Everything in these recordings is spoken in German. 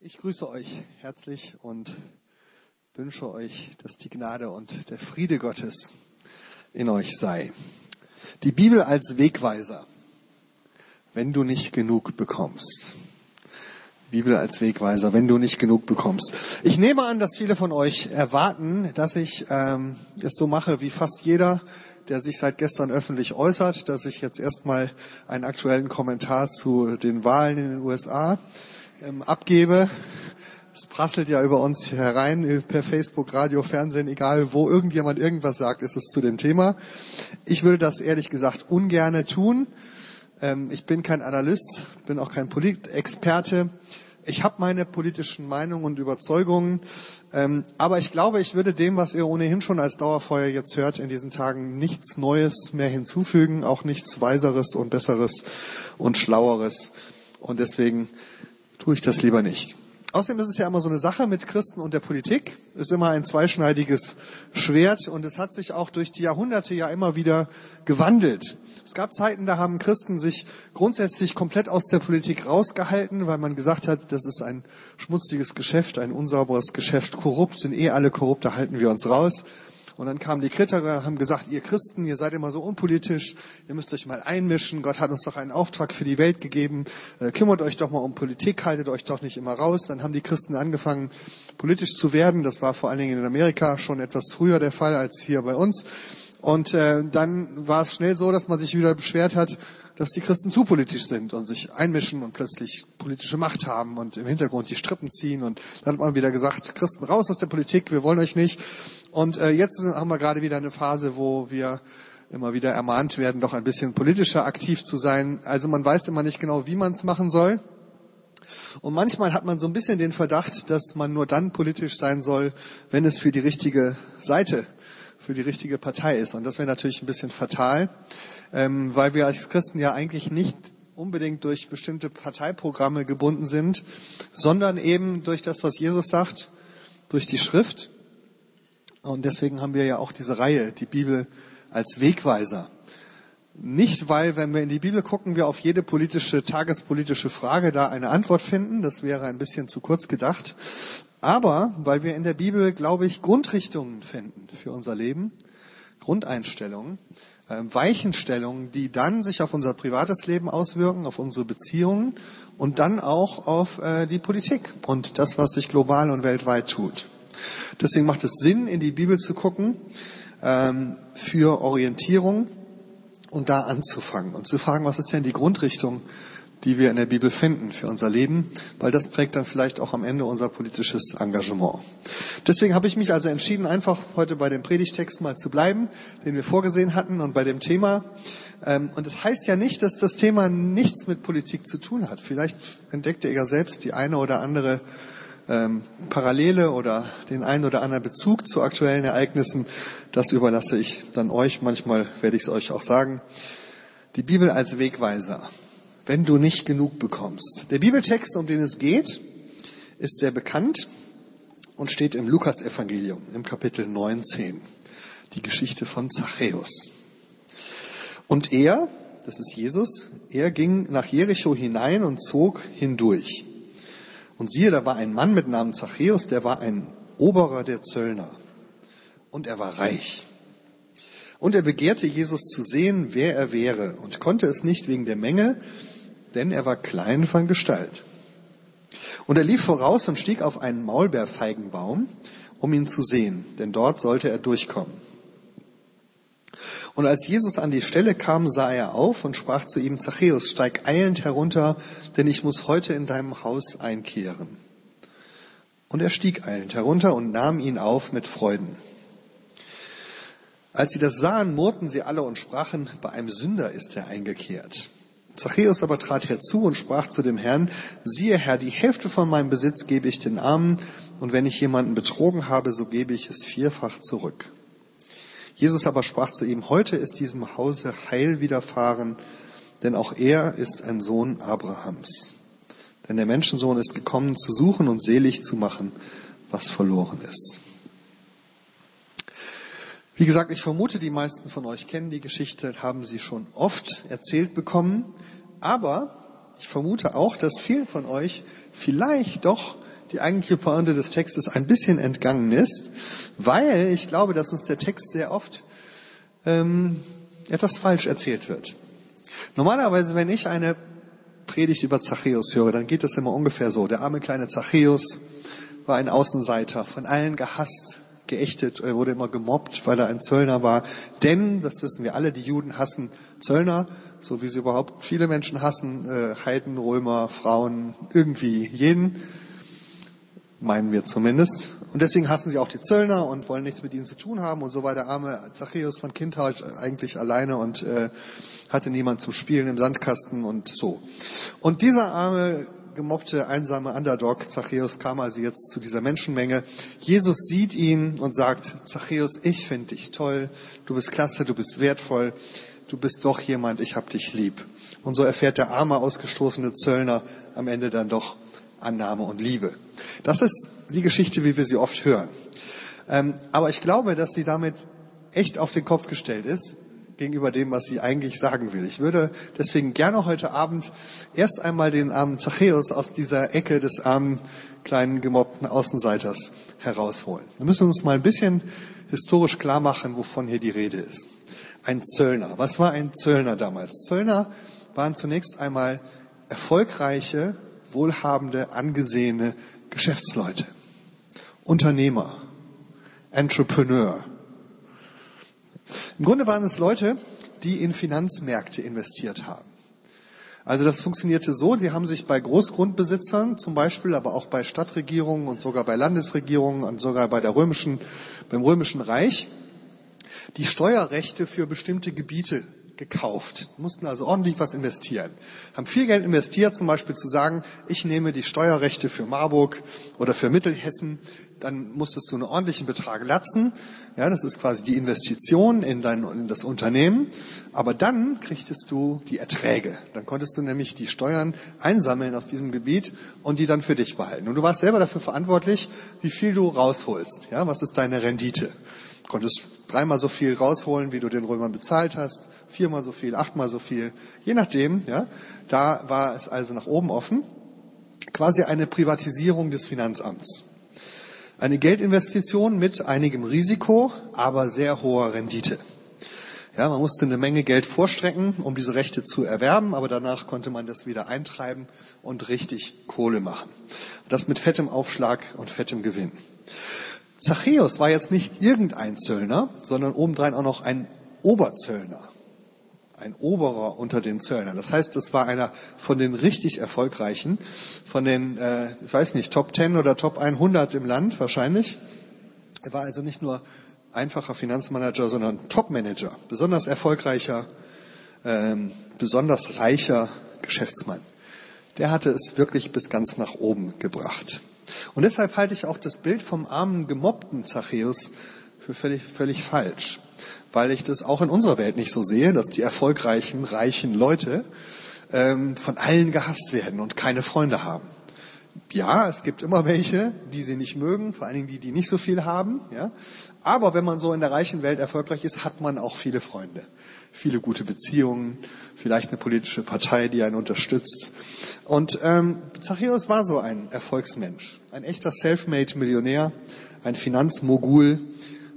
Ich grüße euch herzlich und wünsche euch, dass die Gnade und der Friede Gottes in euch sei. Die Bibel als Wegweiser, wenn du nicht genug bekommst. Bibel als Wegweiser, wenn du nicht genug bekommst. Ich nehme an, dass viele von euch erwarten, dass ich ähm, es so mache wie fast jeder, der sich seit gestern öffentlich äußert, dass ich jetzt erstmal einen aktuellen Kommentar zu den Wahlen in den USA ähm, abgebe. Es prasselt ja über uns herein per Facebook, Radio, Fernsehen, egal wo irgendjemand irgendwas sagt, ist es zu dem Thema. Ich würde das ehrlich gesagt ungerne tun. Ähm, ich bin kein Analyst, bin auch kein Politexperte. Ich habe meine politischen Meinungen und Überzeugungen, ähm, aber ich glaube, ich würde dem, was ihr ohnehin schon als Dauerfeuer jetzt hört, in diesen Tagen nichts Neues mehr hinzufügen, auch nichts Weiseres und Besseres und Schlaueres. Und deswegen tue ich das lieber nicht. Außerdem ist es ja immer so eine Sache mit Christen und der Politik. Ist immer ein zweischneidiges Schwert und es hat sich auch durch die Jahrhunderte ja immer wieder gewandelt. Es gab Zeiten, da haben Christen sich grundsätzlich komplett aus der Politik rausgehalten, weil man gesagt hat, das ist ein schmutziges Geschäft, ein unsauberes Geschäft, korrupt, sind eh alle korrupt, da halten wir uns raus. Und dann kamen die Kritiker, haben gesagt, ihr Christen, ihr seid immer so unpolitisch, ihr müsst euch mal einmischen, Gott hat uns doch einen Auftrag für die Welt gegeben, äh, kümmert euch doch mal um Politik, haltet euch doch nicht immer raus. Dann haben die Christen angefangen, politisch zu werden. Das war vor allen Dingen in Amerika schon etwas früher der Fall als hier bei uns. Und äh, dann war es schnell so, dass man sich wieder beschwert hat, dass die Christen zu politisch sind und sich einmischen und plötzlich politische Macht haben und im Hintergrund die Strippen ziehen. Und dann hat man wieder gesagt, Christen raus aus der Politik, wir wollen euch nicht. Und äh, jetzt haben wir gerade wieder eine Phase, wo wir immer wieder ermahnt werden, doch ein bisschen politischer aktiv zu sein. Also man weiß immer nicht genau, wie man es machen soll. Und manchmal hat man so ein bisschen den Verdacht, dass man nur dann politisch sein soll, wenn es für die richtige Seite, für die richtige Partei ist. Und das wäre natürlich ein bisschen fatal, ähm, weil wir als Christen ja eigentlich nicht unbedingt durch bestimmte Parteiprogramme gebunden sind, sondern eben durch das, was Jesus sagt, durch die Schrift und deswegen haben wir ja auch diese Reihe, die Bibel als Wegweiser. Nicht, weil, wenn wir in die Bibel gucken, wir auf jede politische, tagespolitische Frage da eine Antwort finden. Das wäre ein bisschen zu kurz gedacht. Aber, weil wir in der Bibel, glaube ich, Grundrichtungen finden für unser Leben. Grundeinstellungen, äh, Weichenstellungen, die dann sich auf unser privates Leben auswirken, auf unsere Beziehungen und dann auch auf äh, die Politik und das, was sich global und weltweit tut. Deswegen macht es Sinn, in die Bibel zu gucken ähm, für Orientierung und da anzufangen und zu fragen, was ist denn die Grundrichtung, die wir in der Bibel finden für unser Leben, weil das prägt dann vielleicht auch am Ende unser politisches Engagement. Deswegen habe ich mich also entschieden, einfach heute bei dem Predigtext mal zu bleiben, den wir vorgesehen hatten und bei dem Thema. Ähm, und es das heißt ja nicht, dass das Thema nichts mit Politik zu tun hat. Vielleicht entdeckt ihr ja selbst die eine oder andere ähm, Parallele oder den einen oder anderen Bezug zu aktuellen Ereignissen, das überlasse ich dann euch. Manchmal werde ich es euch auch sagen. Die Bibel als Wegweiser, wenn du nicht genug bekommst. Der Bibeltext, um den es geht, ist sehr bekannt und steht im Lukasevangelium im Kapitel 19. Die Geschichte von Zachäus. Und er, das ist Jesus, er ging nach Jericho hinein und zog hindurch. Und siehe, da war ein Mann mit Namen Zachäus, der war ein Oberer der Zöllner. Und er war reich. Und er begehrte Jesus zu sehen, wer er wäre, und konnte es nicht wegen der Menge, denn er war klein von Gestalt. Und er lief voraus und stieg auf einen Maulbeerfeigenbaum, um ihn zu sehen, denn dort sollte er durchkommen. Und als Jesus an die Stelle kam, sah er auf und sprach zu ihm, Zachäus, steig eilend herunter, denn ich muss heute in deinem Haus einkehren. Und er stieg eilend herunter und nahm ihn auf mit Freuden. Als sie das sahen, murrten sie alle und sprachen, bei einem Sünder ist er eingekehrt. Zachäus aber trat herzu und sprach zu dem Herrn, siehe Herr, die Hälfte von meinem Besitz gebe ich den Armen, und wenn ich jemanden betrogen habe, so gebe ich es vierfach zurück. Jesus aber sprach zu ihm, heute ist diesem Hause Heil widerfahren, denn auch er ist ein Sohn Abrahams. Denn der Menschensohn ist gekommen, zu suchen und selig zu machen, was verloren ist. Wie gesagt, ich vermute, die meisten von euch kennen die Geschichte, haben sie schon oft erzählt bekommen. Aber ich vermute auch, dass vielen von euch vielleicht doch die eigentliche Pointe des Textes ein bisschen entgangen ist, weil ich glaube, dass uns der Text sehr oft ähm, etwas falsch erzählt wird. Normalerweise, wenn ich eine Predigt über Zachäus höre, dann geht es immer ungefähr so. Der arme kleine Zachäus war ein Außenseiter, von allen gehasst, geächtet, er wurde immer gemobbt, weil er ein Zöllner war. Denn, das wissen wir alle, die Juden hassen Zöllner, so wie sie überhaupt viele Menschen hassen, äh, Heiden, Römer, Frauen, irgendwie jeden, meinen wir zumindest. Und deswegen hassen sie auch die Zöllner und wollen nichts mit ihnen zu tun haben. Und so war der arme Zachäus von Kindheit eigentlich alleine und äh, hatte niemand zum Spielen im Sandkasten und so. Und dieser arme, gemobbte, einsame Underdog, Zachäus, kam also jetzt zu dieser Menschenmenge. Jesus sieht ihn und sagt, Zachäus, ich finde dich toll, du bist klasse, du bist wertvoll, du bist doch jemand, ich hab dich lieb. Und so erfährt der arme, ausgestoßene Zöllner am Ende dann doch Annahme und Liebe. Das ist die Geschichte, wie wir sie oft hören. Ähm, aber ich glaube, dass sie damit echt auf den Kopf gestellt ist gegenüber dem, was sie eigentlich sagen will. Ich würde deswegen gerne heute Abend erst einmal den armen Zachäus aus dieser Ecke des armen, kleinen, gemobbten Außenseiters herausholen. Wir müssen uns mal ein bisschen historisch klar machen, wovon hier die Rede ist. Ein Zöllner. Was war ein Zöllner damals? Zöllner waren zunächst einmal erfolgreiche, wohlhabende, angesehene Geschäftsleute. Unternehmer. Entrepreneur. Im Grunde waren es Leute, die in Finanzmärkte investiert haben. Also das funktionierte so, sie haben sich bei Großgrundbesitzern zum Beispiel, aber auch bei Stadtregierungen und sogar bei Landesregierungen und sogar bei der römischen, beim römischen Reich die Steuerrechte für bestimmte Gebiete gekauft, mussten also ordentlich was investieren, haben viel Geld investiert, zum Beispiel zu sagen, ich nehme die Steuerrechte für Marburg oder für Mittelhessen, dann musstest du einen ordentlichen Betrag latzen, ja, das ist quasi die Investition in dein in das Unternehmen, aber dann kriegtest du die Erträge, dann konntest du nämlich die Steuern einsammeln aus diesem Gebiet und die dann für dich behalten. Und du warst selber dafür verantwortlich, wie viel du rausholst, ja, was ist deine Rendite? Konntest dreimal so viel rausholen, wie du den Römern bezahlt hast, viermal so viel, achtmal so viel, je nachdem. Ja, da war es also nach oben offen. Quasi eine Privatisierung des Finanzamts. Eine Geldinvestition mit einigem Risiko, aber sehr hoher Rendite. Ja, man musste eine Menge Geld vorstrecken, um diese Rechte zu erwerben, aber danach konnte man das wieder eintreiben und richtig Kohle machen. Das mit fettem Aufschlag und fettem Gewinn. Zachäus war jetzt nicht irgendein Zöllner, sondern obendrein auch noch ein Oberzöllner. Ein Oberer unter den Zöllnern. Das heißt, das war einer von den richtig erfolgreichen, von den, äh, ich weiß nicht, Top 10 oder Top 100 im Land wahrscheinlich. Er war also nicht nur einfacher Finanzmanager, sondern Topmanager, besonders erfolgreicher, ähm, besonders reicher Geschäftsmann. Der hatte es wirklich bis ganz nach oben gebracht. Und deshalb halte ich auch das Bild vom armen, gemobbten Zachäus für völlig, völlig falsch. Weil ich das auch in unserer Welt nicht so sehe, dass die erfolgreichen, reichen Leute ähm, von allen gehasst werden und keine Freunde haben. Ja, es gibt immer welche, die sie nicht mögen, vor allen Dingen die, die nicht so viel haben. Ja? Aber wenn man so in der reichen Welt erfolgreich ist, hat man auch viele Freunde, viele gute Beziehungen, vielleicht eine politische Partei, die einen unterstützt. Und ähm, Zachäus war so ein Erfolgsmensch, ein echter Selfmade-Millionär, ein Finanzmogul,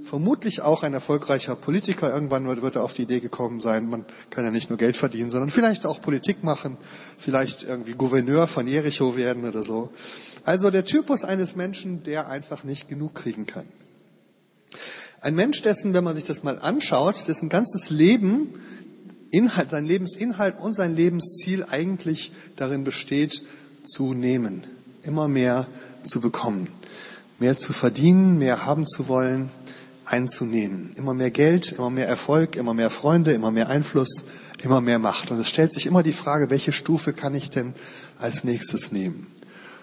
vermutlich auch ein erfolgreicher Politiker. Irgendwann wird er auf die Idee gekommen sein, man kann ja nicht nur Geld verdienen, sondern vielleicht auch Politik machen, vielleicht irgendwie Gouverneur von Jericho werden oder so. Also der Typus eines Menschen, der einfach nicht genug kriegen kann. Ein Mensch, dessen, wenn man sich das mal anschaut, dessen ganzes Leben Inhalt, sein Lebensinhalt und sein Lebensziel eigentlich darin besteht, zu nehmen, immer mehr zu bekommen, mehr zu verdienen, mehr haben zu wollen, einzunehmen. Immer mehr Geld, immer mehr Erfolg, immer mehr Freunde, immer mehr Einfluss, immer mehr Macht. Und es stellt sich immer die Frage, welche Stufe kann ich denn als nächstes nehmen?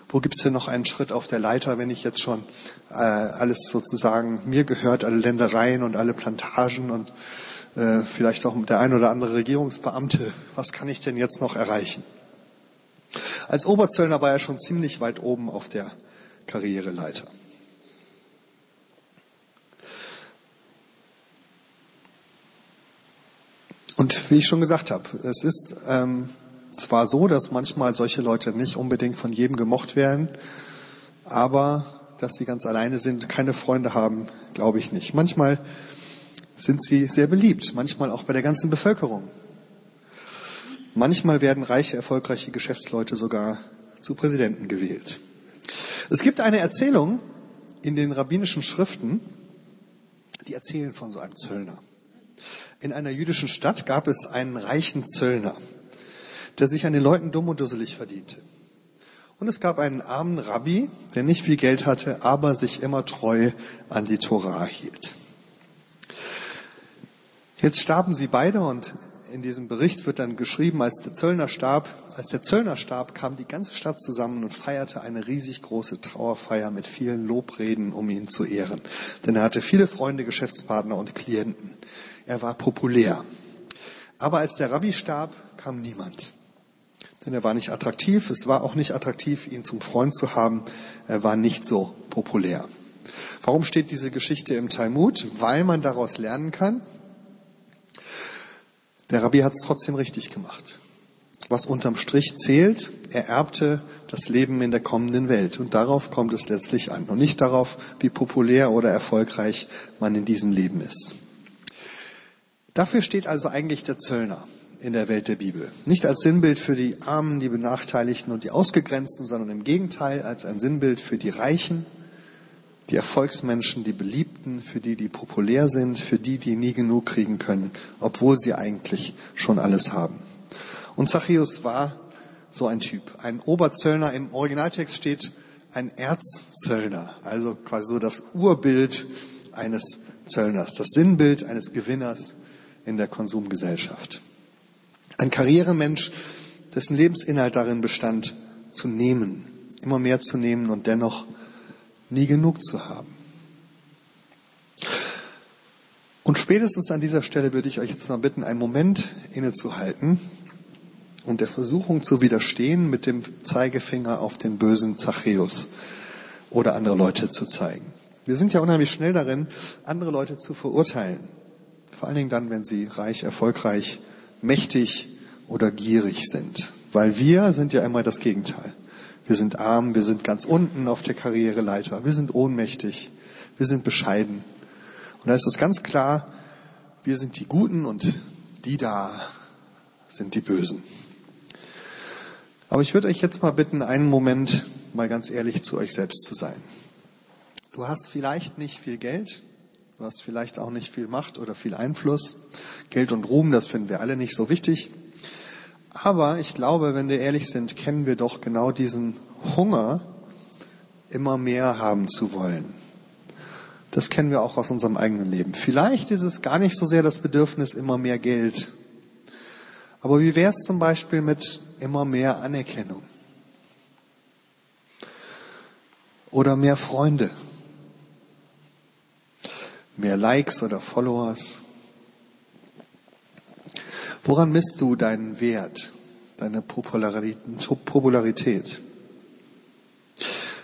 Wo gibt es denn noch einen Schritt auf der Leiter, wenn ich jetzt schon äh, alles sozusagen mir gehört, alle Ländereien und alle Plantagen und äh, vielleicht auch der ein oder andere Regierungsbeamte, was kann ich denn jetzt noch erreichen? Als Oberzöllner war er schon ziemlich weit oben auf der Karriereleiter. Und wie ich schon gesagt habe, es ist ähm, zwar so, dass manchmal solche Leute nicht unbedingt von jedem gemocht werden, Aber dass sie ganz alleine sind, keine Freunde haben, glaube ich nicht. Manchmal sind sie sehr beliebt, manchmal auch bei der ganzen Bevölkerung. Manchmal werden reiche, erfolgreiche Geschäftsleute sogar zu Präsidenten gewählt. Es gibt eine Erzählung in den rabbinischen Schriften, die erzählen von so einem Zöllner. In einer jüdischen Stadt gab es einen reichen Zöllner, der sich an den Leuten dumm und dusselig verdiente. Und es gab einen armen Rabbi, der nicht viel Geld hatte, aber sich immer treu an die Torah hielt. Jetzt starben sie beide und in diesem Bericht wird dann geschrieben, als der Zöllner starb, als der Zöllner starb, kam die ganze Stadt zusammen und feierte eine riesig große Trauerfeier mit vielen Lobreden, um ihn zu ehren. Denn er hatte viele Freunde, Geschäftspartner und Klienten. Er war populär. Aber als der Rabbi starb, kam niemand. Denn er war nicht attraktiv. Es war auch nicht attraktiv, ihn zum Freund zu haben. Er war nicht so populär. Warum steht diese Geschichte im Talmud? Weil man daraus lernen kann, der Rabbi hat es trotzdem richtig gemacht. Was unterm Strich zählt, er erbte das Leben in der kommenden Welt. Und darauf kommt es letztlich an. Und nicht darauf, wie populär oder erfolgreich man in diesem Leben ist. Dafür steht also eigentlich der Zöllner in der Welt der Bibel. Nicht als Sinnbild für die Armen, die Benachteiligten und die Ausgegrenzten, sondern im Gegenteil als ein Sinnbild für die Reichen, die Erfolgsmenschen, die Beliebten, für die, die populär sind, für die, die nie genug kriegen können, obwohl sie eigentlich schon alles haben. Und Zachäus war so ein Typ. Ein Oberzöllner, im Originaltext steht ein Erzzöllner, also quasi so das Urbild eines Zöllners, das Sinnbild eines Gewinners in der Konsumgesellschaft. Ein Karrieremensch, dessen Lebensinhalt darin bestand, zu nehmen, immer mehr zu nehmen und dennoch nie genug zu haben. Und spätestens an dieser Stelle würde ich euch jetzt mal bitten, einen Moment innezuhalten und der Versuchung zu widerstehen, mit dem Zeigefinger auf den bösen Zachäus oder andere Leute zu zeigen. Wir sind ja unheimlich schnell darin, andere Leute zu verurteilen. Vor allen Dingen dann, wenn sie reich, erfolgreich, mächtig oder gierig sind. Weil wir sind ja immer das Gegenteil. Wir sind arm, wir sind ganz unten auf der Karriereleiter, wir sind ohnmächtig, wir sind bescheiden. Und da ist es ganz klar, wir sind die Guten und die da sind die Bösen. Aber ich würde euch jetzt mal bitten, einen Moment mal ganz ehrlich zu euch selbst zu sein. Du hast vielleicht nicht viel Geld, hast vielleicht auch nicht viel Macht oder viel Einfluss. Geld und Ruhm, das finden wir alle nicht so wichtig. Aber ich glaube, wenn wir ehrlich sind, kennen wir doch genau diesen Hunger, immer mehr haben zu wollen. Das kennen wir auch aus unserem eigenen Leben. Vielleicht ist es gar nicht so sehr das Bedürfnis, immer mehr Geld. Aber wie wäre es zum Beispiel mit immer mehr Anerkennung? Oder mehr Freunde? Mehr Likes oder Followers? Woran misst du deinen Wert, deine Popularität?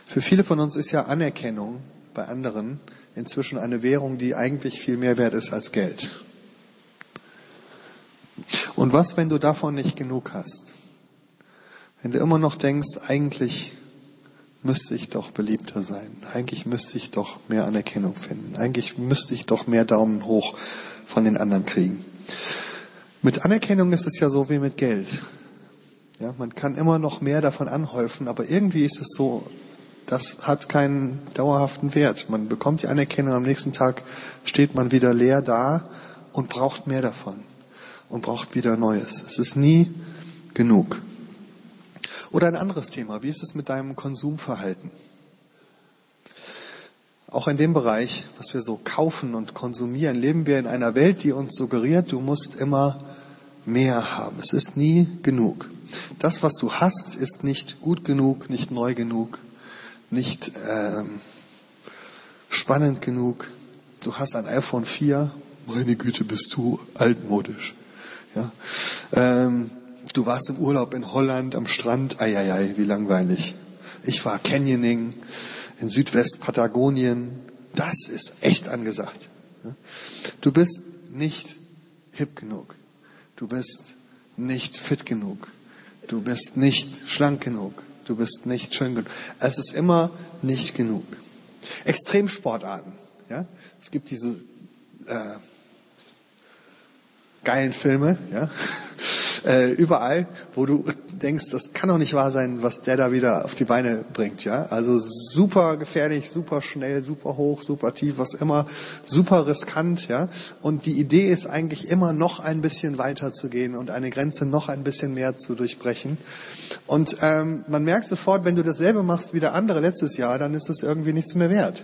Für viele von uns ist ja Anerkennung bei anderen inzwischen eine Währung, die eigentlich viel mehr wert ist als Geld. Und was, wenn du davon nicht genug hast? Wenn du immer noch denkst, eigentlich müsste ich doch beliebter sein. Eigentlich müsste ich doch mehr Anerkennung finden. Eigentlich müsste ich doch mehr Daumen hoch von den anderen kriegen. Mit Anerkennung ist es ja so wie mit Geld. Ja, man kann immer noch mehr davon anhäufen, aber irgendwie ist es so, das hat keinen dauerhaften Wert. Man bekommt die Anerkennung, am nächsten Tag steht man wieder leer da und braucht mehr davon und braucht wieder Neues. Es ist nie genug. Oder ein anderes Thema. Wie ist es mit deinem Konsumverhalten? Auch in dem Bereich, was wir so kaufen und konsumieren, leben wir in einer Welt, die uns suggeriert, du musst immer mehr haben. Es ist nie genug. Das, was du hast, ist nicht gut genug, nicht neu genug, nicht ähm, spannend genug. Du hast ein iPhone 4, meine Güte, bist du altmodisch. Ja? Ähm, du warst im Urlaub in Holland am Strand, eieiei, wie langweilig. Ich war Canyoning in Südwestpatagonien. Das ist echt angesagt. Du bist nicht hip genug. Du bist nicht fit genug. Du bist nicht schlank genug. Du bist nicht schön genug. Es ist immer nicht genug. Extremsportarten. Ja? Es gibt diese äh, geilen Filme, ja? Äh, überall, wo du denkst, das kann doch nicht wahr sein, was der da wieder auf die Beine bringt, ja. Also super gefährlich, super schnell, super hoch, super tief, was immer, super riskant, ja. Und die Idee ist eigentlich immer noch ein bisschen weiter zu gehen und eine Grenze noch ein bisschen mehr zu durchbrechen. Und ähm, man merkt sofort, wenn du dasselbe machst wie der andere letztes Jahr, dann ist es irgendwie nichts mehr wert.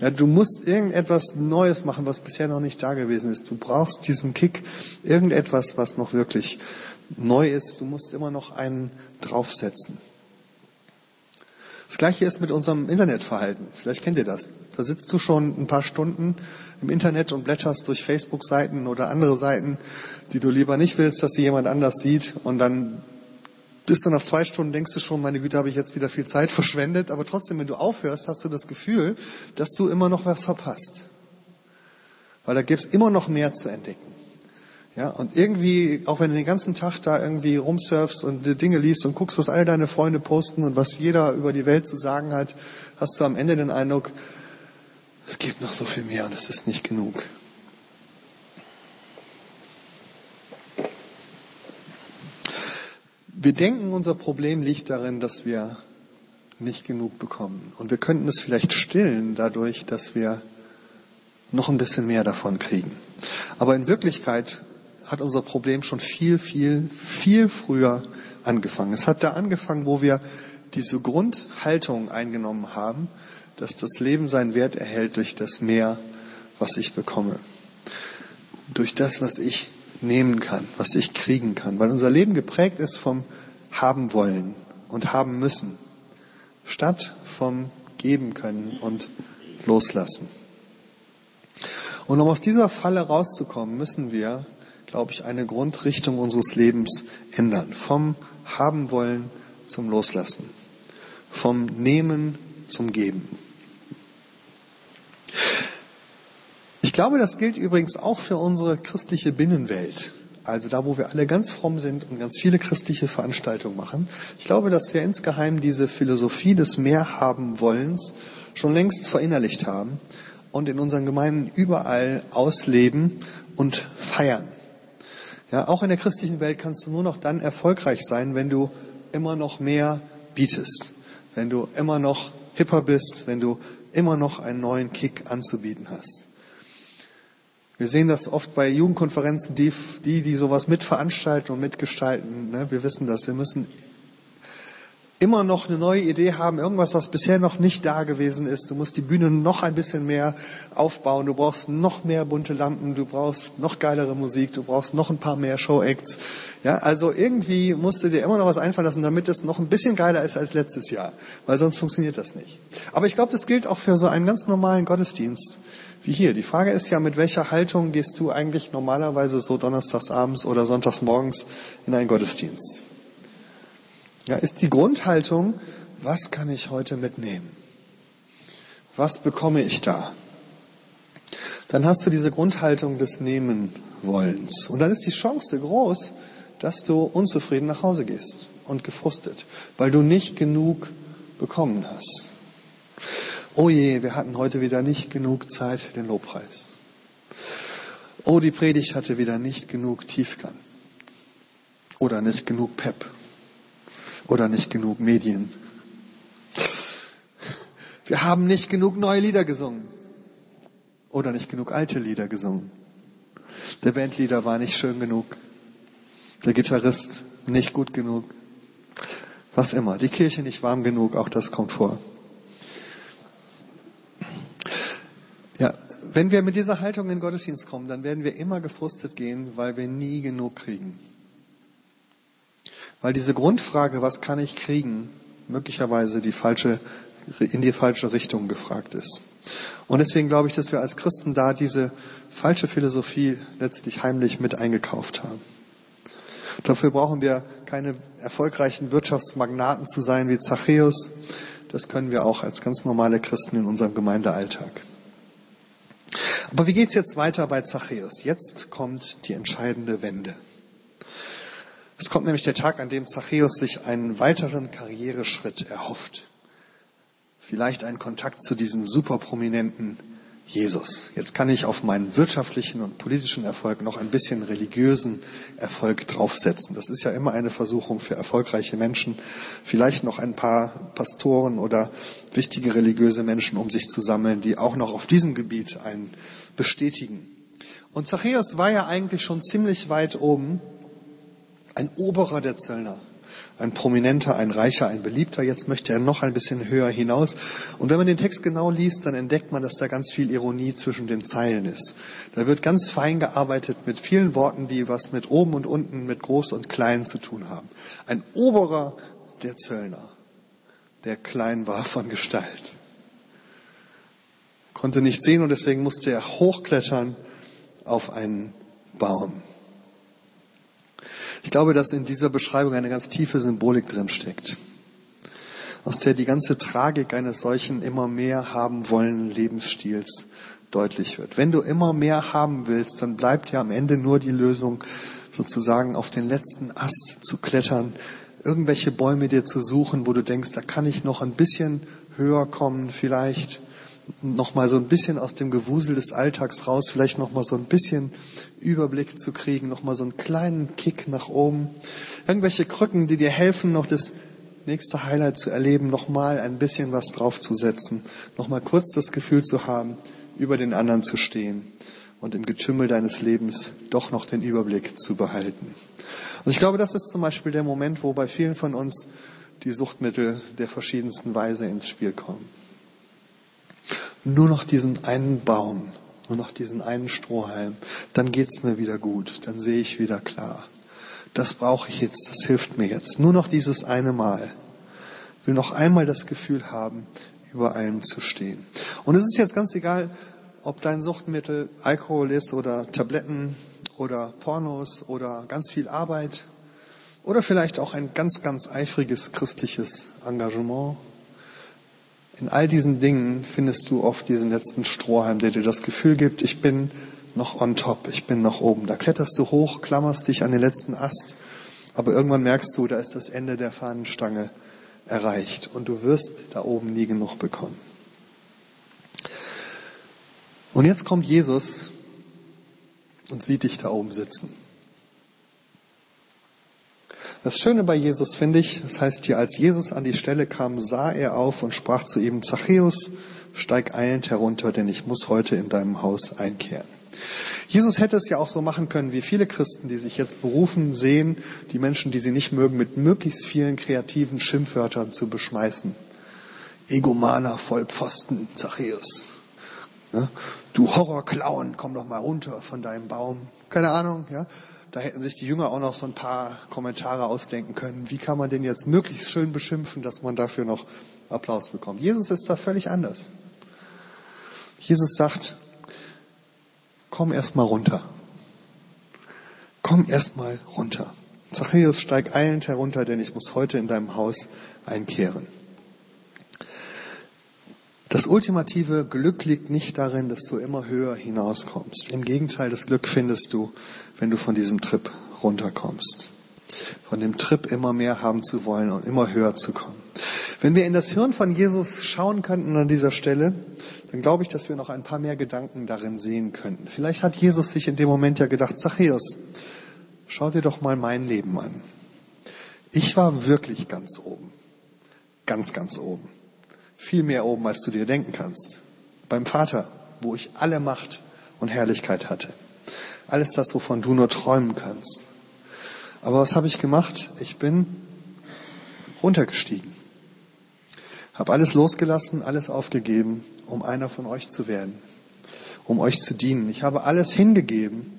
Ja, du musst irgendetwas Neues machen, was bisher noch nicht da gewesen ist. Du brauchst diesen Kick, irgendetwas, was noch wirklich neu ist. Du musst immer noch einen draufsetzen. Das gleiche ist mit unserem Internetverhalten. Vielleicht kennt ihr das. Da sitzt du schon ein paar Stunden im Internet und blätterst durch Facebook-Seiten oder andere Seiten, die du lieber nicht willst, dass sie jemand anders sieht. Und dann bist du nach zwei Stunden, denkst du schon, meine Güte, habe ich jetzt wieder viel Zeit verschwendet. Aber trotzdem, wenn du aufhörst, hast du das Gefühl, dass du immer noch was verpasst. Weil da gibt es immer noch mehr zu entdecken. Ja, und irgendwie, auch wenn du den ganzen Tag da irgendwie rumsurfst und Dinge liest und guckst, was alle deine Freunde posten und was jeder über die Welt zu sagen hat, hast du am Ende den Eindruck, es gibt noch so viel mehr und es ist nicht genug. Wir denken, unser Problem liegt darin, dass wir nicht genug bekommen. Und wir könnten es vielleicht stillen dadurch, dass wir noch ein bisschen mehr davon kriegen. Aber in Wirklichkeit hat unser Problem schon viel, viel, viel früher angefangen. Es hat da angefangen, wo wir diese Grundhaltung eingenommen haben, dass das Leben seinen Wert erhält durch das Mehr, was ich bekomme. Durch das, was ich nehmen kann, was ich kriegen kann, weil unser Leben geprägt ist vom haben wollen und haben müssen, statt vom geben können und loslassen. Und um aus dieser Falle rauszukommen, müssen wir, glaube ich, eine Grundrichtung unseres Lebens ändern. Vom haben wollen zum Loslassen. Vom Nehmen zum Geben. Ich glaube, das gilt übrigens auch für unsere christliche Binnenwelt. Also da, wo wir alle ganz fromm sind und ganz viele christliche Veranstaltungen machen. Ich glaube, dass wir insgeheim diese Philosophie des Mehrhaben-Wollens schon längst verinnerlicht haben und in unseren Gemeinden überall ausleben und feiern. Ja, auch in der christlichen Welt kannst du nur noch dann erfolgreich sein, wenn du immer noch mehr bietest, wenn du immer noch hipper bist, wenn du immer noch einen neuen Kick anzubieten hast. Wir sehen das oft bei Jugendkonferenzen, die, die, die sowas mitveranstalten und mitgestalten. Ne? Wir wissen das. Wir müssen immer noch eine neue Idee haben, irgendwas, was bisher noch nicht da gewesen ist. Du musst die Bühne noch ein bisschen mehr aufbauen. Du brauchst noch mehr bunte Lampen. Du brauchst noch geilere Musik. Du brauchst noch ein paar mehr Show-Acts. Ja, also irgendwie musst du dir immer noch was einfallen lassen, damit es noch ein bisschen geiler ist als letztes Jahr. Weil sonst funktioniert das nicht. Aber ich glaube, das gilt auch für so einen ganz normalen Gottesdienst wie hier. Die Frage ist ja, mit welcher Haltung gehst du eigentlich normalerweise so donnerstagsabends oder sonntagsmorgens in einen Gottesdienst? Ja, ist die Grundhaltung, was kann ich heute mitnehmen? Was bekomme ich da? Dann hast du diese Grundhaltung des Nehmen-Wollens. Und dann ist die Chance groß, dass du unzufrieden nach Hause gehst und gefrustet, weil du nicht genug bekommen hast oh je, wir hatten heute wieder nicht genug Zeit für den Lobpreis. Oh, die Predigt hatte wieder nicht genug Tiefgang. Oder nicht genug Pep. Oder nicht genug Medien. Wir haben nicht genug neue Lieder gesungen. Oder nicht genug alte Lieder gesungen. Der Bandleader war nicht schön genug. Der Gitarrist nicht gut genug. Was immer. Die Kirche nicht warm genug, auch das kommt vor. Wenn wir mit dieser Haltung in den Gottesdienst kommen, dann werden wir immer gefrustet gehen, weil wir nie genug kriegen. Weil diese Grundfrage, was kann ich kriegen, möglicherweise die falsche, in die falsche Richtung gefragt ist. Und deswegen glaube ich, dass wir als Christen da diese falsche Philosophie letztlich heimlich mit eingekauft haben. Dafür brauchen wir keine erfolgreichen Wirtschaftsmagnaten zu sein wie Zachäus. Das können wir auch als ganz normale Christen in unserem Gemeindealltag. Aber wie geht's jetzt weiter bei Zachäus? Jetzt kommt die entscheidende Wende. Es kommt nämlich der Tag, an dem Zachäus sich einen weiteren Karriereschritt erhofft. Vielleicht einen Kontakt zu diesem superprominenten Jesus. Jetzt kann ich auf meinen wirtschaftlichen und politischen Erfolg noch ein bisschen religiösen Erfolg draufsetzen. Das ist ja immer eine Versuchung für erfolgreiche Menschen. Vielleicht noch ein paar Pastoren oder wichtige religiöse Menschen um sich zu sammeln, die auch noch auf diesem Gebiet einen bestätigen. Und Zachäus war ja eigentlich schon ziemlich weit oben ein Oberer der Zöllner, ein Prominenter, ein Reicher, ein Beliebter. Jetzt möchte er noch ein bisschen höher hinaus. Und wenn man den Text genau liest, dann entdeckt man, dass da ganz viel Ironie zwischen den Zeilen ist. Da wird ganz fein gearbeitet mit vielen Worten, die was mit oben und unten, mit groß und klein zu tun haben. Ein Oberer der Zöllner, der klein war von Gestalt. Konnte nicht sehen und deswegen musste er hochklettern auf einen Baum. Ich glaube, dass in dieser Beschreibung eine ganz tiefe Symbolik drin steckt, aus der die ganze Tragik eines solchen immer mehr haben wollen Lebensstils deutlich wird. Wenn du immer mehr haben willst, dann bleibt ja am Ende nur die Lösung, sozusagen auf den letzten Ast zu klettern, irgendwelche Bäume dir zu suchen, wo du denkst, da kann ich noch ein bisschen höher kommen, vielleicht noch mal so ein bisschen aus dem Gewusel des Alltags raus, vielleicht noch mal so ein bisschen Überblick zu kriegen, noch mal so einen kleinen Kick nach oben, irgendwelche Krücken, die dir helfen, noch das nächste Highlight zu erleben, noch mal ein bisschen was draufzusetzen, noch mal kurz das Gefühl zu haben, über den anderen zu stehen und im Getümmel deines Lebens doch noch den Überblick zu behalten. Und ich glaube, das ist zum Beispiel der Moment, wo bei vielen von uns die Suchtmittel der verschiedensten Weise ins Spiel kommen nur noch diesen einen Baum, nur noch diesen einen Strohhalm, dann geht's mir wieder gut, dann sehe ich wieder klar. Das brauche ich jetzt, das hilft mir jetzt. Nur noch dieses eine Mal. Ich will noch einmal das Gefühl haben, über allem zu stehen. Und es ist jetzt ganz egal, ob dein Suchtmittel Alkohol ist oder Tabletten oder Pornos oder ganz viel Arbeit oder vielleicht auch ein ganz, ganz eifriges christliches Engagement in all diesen Dingen findest du oft diesen letzten Strohhalm, der dir das Gefühl gibt, ich bin noch on top, ich bin noch oben. Da kletterst du hoch, klammerst dich an den letzten Ast, aber irgendwann merkst du, da ist das Ende der Fahnenstange erreicht und du wirst da oben nie genug bekommen. Und jetzt kommt Jesus und sieht dich da oben sitzen. Das Schöne bei Jesus finde ich, das heißt hier, als Jesus an die Stelle kam, sah er auf und sprach zu ihm, Zachäus, steig eilend herunter, denn ich muss heute in deinem Haus einkehren. Jesus hätte es ja auch so machen können, wie viele Christen, die sich jetzt berufen sehen, die Menschen, die sie nicht mögen, mit möglichst vielen kreativen Schimpfwörtern zu beschmeißen. Egomaner, Vollpfosten, Zachäus. Ne? Du Horrorclown, komm doch mal runter von deinem Baum. Keine Ahnung, ja. Da hätten sich die Jünger auch noch so ein paar Kommentare ausdenken können. Wie kann man den jetzt möglichst schön beschimpfen, dass man dafür noch Applaus bekommt? Jesus ist da völlig anders. Jesus sagt, komm erst mal runter. Komm erst mal runter. Zachäus, steig eilend herunter, denn ich muss heute in deinem Haus einkehren. Das ultimative Glück liegt nicht darin, dass du immer höher hinauskommst. Im Gegenteil, das Glück findest du, wenn du von diesem Trip runterkommst. Von dem Trip immer mehr haben zu wollen und immer höher zu kommen. Wenn wir in das Hirn von Jesus schauen könnten an dieser Stelle, dann glaube ich, dass wir noch ein paar mehr Gedanken darin sehen könnten. Vielleicht hat Jesus sich in dem Moment ja gedacht, Zachäus, schau dir doch mal mein Leben an. Ich war wirklich ganz oben. Ganz, ganz oben. Viel mehr oben, als du dir denken kannst. Beim Vater, wo ich alle Macht und Herrlichkeit hatte. Alles das, wovon du nur träumen kannst. Aber was habe ich gemacht? Ich bin runtergestiegen. Habe alles losgelassen, alles aufgegeben, um einer von euch zu werden, um euch zu dienen. Ich habe alles hingegeben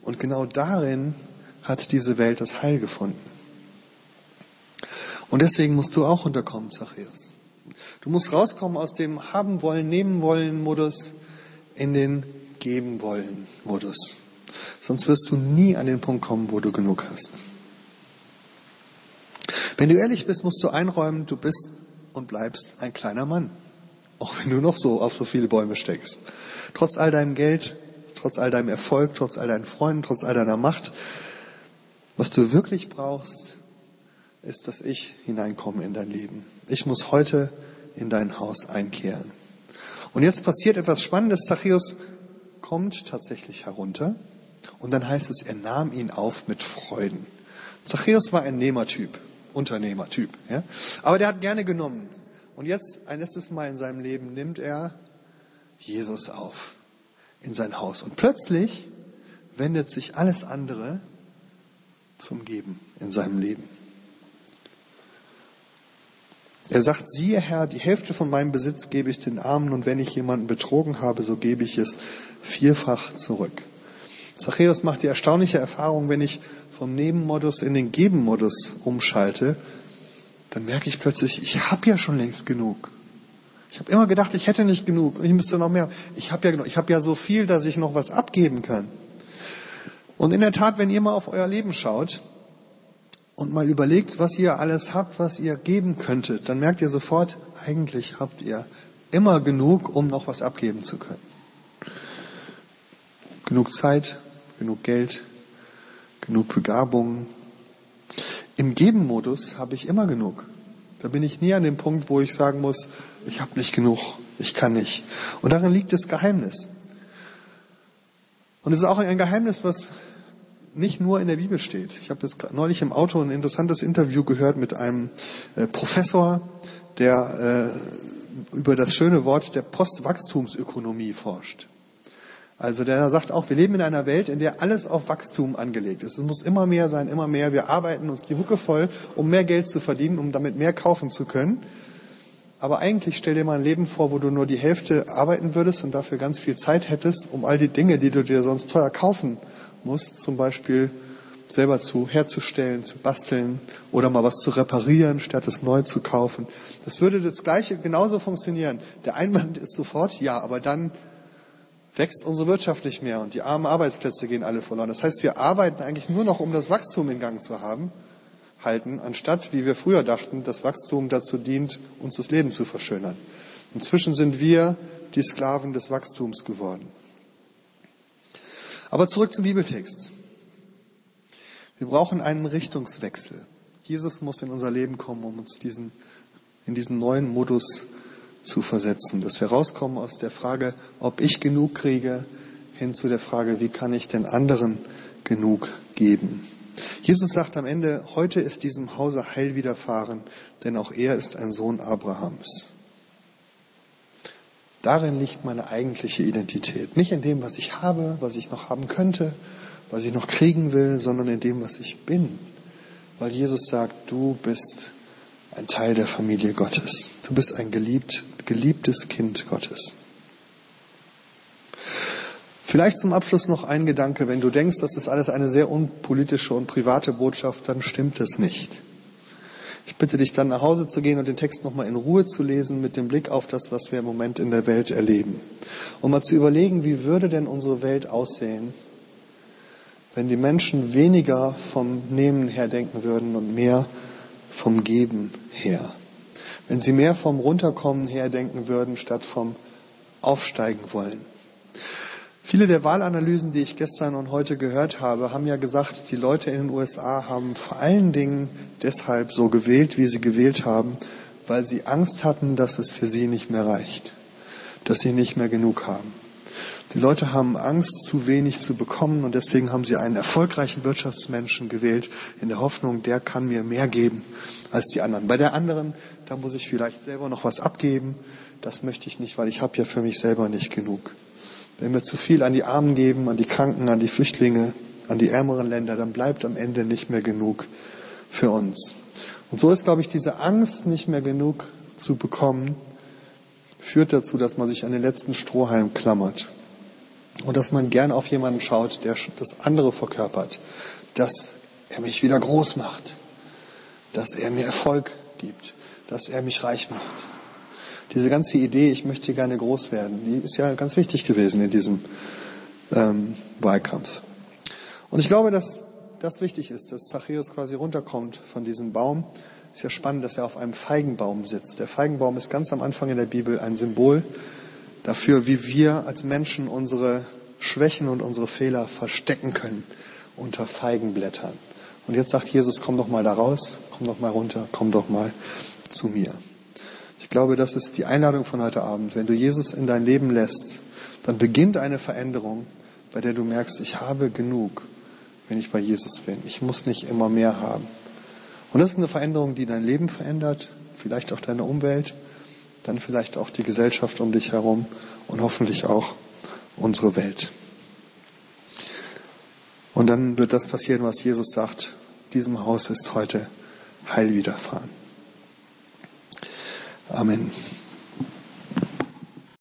und genau darin hat diese Welt das Heil gefunden. Und deswegen musst du auch runterkommen, Zachäus. Du musst rauskommen aus dem Haben wollen, nehmen wollen Modus in den Geben wollen Modus. Sonst wirst du nie an den Punkt kommen, wo du genug hast. Wenn du ehrlich bist, musst du einräumen, du bist und bleibst ein kleiner Mann. Auch wenn du noch so auf so viele Bäume steckst. Trotz all deinem Geld, trotz all deinem Erfolg, trotz all deinen Freunden, trotz all deiner Macht, Was du wirklich brauchst, ist, dass ich hineinkomme in dein Leben. Ich muss heute in dein Haus einkehren. Und jetzt passiert etwas Spannendes. Zachäus kommt tatsächlich herunter und dann heißt es, er nahm ihn auf mit Freuden. Zachäus war ein Nehmertyp, Unternehmertyp. Ja? Aber der hat gerne genommen. Und jetzt, ein letztes Mal in seinem Leben, nimmt er Jesus auf in sein Haus. Und plötzlich wendet sich alles andere zum Geben in seinem Leben. Er sagt, siehe Herr, die Hälfte von meinem Besitz gebe ich den Armen und wenn ich jemanden betrogen habe, so gebe ich es vierfach zurück. Zachäus macht die erstaunliche Erfahrung, wenn ich vom Nebenmodus in den Gebenmodus umschalte, dann merke ich plötzlich, ich habe ja schon längst genug. Ich habe immer gedacht, ich hätte nicht genug ich müsste noch mehr. Ich habe ja. Ich habe ja so viel, dass ich noch was abgeben kann. Und in der Tat, wenn ihr mal auf euer Leben schaut, und mal überlegt, was ihr alles habt, was ihr geben könntet, dann merkt ihr sofort, eigentlich habt ihr immer genug, um noch was abgeben zu können. Genug Zeit, genug Geld, genug Begabungen. Im Geben-Modus habe ich immer genug. Da bin ich nie an dem Punkt, wo ich sagen muss, ich habe nicht genug, ich kann nicht. Und darin liegt das Geheimnis. Und es ist auch ein Geheimnis, was nicht nur in der Bibel steht. Ich habe jetzt neulich im Auto ein interessantes Interview gehört mit einem äh, Professor, der äh, über das schöne Wort der Postwachstumsökonomie forscht. Also der sagt auch, wir leben in einer Welt, in der alles auf Wachstum angelegt ist. Es muss immer mehr sein, immer mehr. Wir arbeiten uns die Hucke voll, um mehr Geld zu verdienen, um damit mehr kaufen zu können. Aber eigentlich stell dir mal ein Leben vor, wo du nur die Hälfte arbeiten würdest und dafür ganz viel Zeit hättest, um all die Dinge, die du dir sonst teuer kaufen muss, zum Beispiel selber zu herzustellen, zu basteln oder mal was zu reparieren, statt es neu zu kaufen. Das würde das Gleiche genauso funktionieren. Der Einwand ist sofort, ja, aber dann wächst unsere Wirtschaft nicht mehr und die armen Arbeitsplätze gehen alle verloren. Das heißt, wir arbeiten eigentlich nur noch, um das Wachstum in Gang zu haben, halten, anstatt, wie wir früher dachten, das Wachstum dazu dient, uns das Leben zu verschönern. Inzwischen sind wir die Sklaven des Wachstums geworden. Aber zurück zum Bibeltext. Wir brauchen einen Richtungswechsel. Jesus muss in unser Leben kommen, um uns diesen, in diesen neuen Modus zu versetzen. Dass wir rauskommen aus der Frage, ob ich genug kriege, hin zu der Frage, wie kann ich den anderen genug geben. Jesus sagt am Ende, heute ist diesem Hause Heil widerfahren, denn auch er ist ein Sohn Abrahams. Darin liegt meine eigentliche Identität. Nicht in dem, was ich habe, was ich noch haben könnte, was ich noch kriegen will, sondern in dem, was ich bin. Weil Jesus sagt, du bist ein Teil der Familie Gottes. Du bist ein geliebt, geliebtes Kind Gottes. Vielleicht zum Abschluss noch ein Gedanke. Wenn du denkst, das ist alles eine sehr unpolitische und private Botschaft, dann stimmt es nicht. Ich bitte dich dann nach Hause zu gehen und den Text nochmal in Ruhe zu lesen mit dem Blick auf das, was wir im Moment in der Welt erleben. Um mal zu überlegen, wie würde denn unsere Welt aussehen, wenn die Menschen weniger vom Nehmen her denken würden und mehr vom Geben her. Wenn sie mehr vom Runterkommen her denken würden, statt vom Aufsteigen wollen. Viele der Wahlanalysen, die ich gestern und heute gehört habe, haben ja gesagt, die Leute in den USA haben vor allen Dingen deshalb so gewählt, wie sie gewählt haben, weil sie Angst hatten, dass es für sie nicht mehr reicht, dass sie nicht mehr genug haben. Die Leute haben Angst, zu wenig zu bekommen und deswegen haben sie einen erfolgreichen Wirtschaftsmenschen gewählt, in der Hoffnung, der kann mir mehr geben als die anderen. Bei der anderen, da muss ich vielleicht selber noch was abgeben. Das möchte ich nicht, weil ich habe ja für mich selber nicht genug. Wenn wir zu viel an die Armen geben, an die Kranken, an die Flüchtlinge, an die ärmeren Länder, dann bleibt am Ende nicht mehr genug für uns. Und so ist, glaube ich, diese Angst, nicht mehr genug zu bekommen, führt dazu, dass man sich an den letzten Strohhalm klammert. Und dass man gern auf jemanden schaut, der das andere verkörpert. Dass er mich wieder groß macht. Dass er mir Erfolg gibt. Dass er mich reich macht. Diese ganze Idee, ich möchte gerne groß werden, die ist ja ganz wichtig gewesen in diesem ähm, Wahlkampf. Und ich glaube, dass das wichtig ist, dass Zachäus quasi runterkommt von diesem Baum. Ist ja spannend, dass er auf einem Feigenbaum sitzt. Der Feigenbaum ist ganz am Anfang in der Bibel ein Symbol dafür, wie wir als Menschen unsere Schwächen und unsere Fehler verstecken können unter Feigenblättern. Und jetzt sagt Jesus, komm doch mal da raus, komm doch mal runter, komm doch mal zu mir. Ich glaube, das ist die Einladung von heute Abend. Wenn du Jesus in dein Leben lässt, dann beginnt eine Veränderung, bei der du merkst, ich habe genug, wenn ich bei Jesus bin. Ich muss nicht immer mehr haben. Und das ist eine Veränderung, die dein Leben verändert, vielleicht auch deine Umwelt, dann vielleicht auch die Gesellschaft um dich herum und hoffentlich auch unsere Welt. Und dann wird das passieren, was Jesus sagt, diesem Haus ist heute Heil widerfahren. Amen.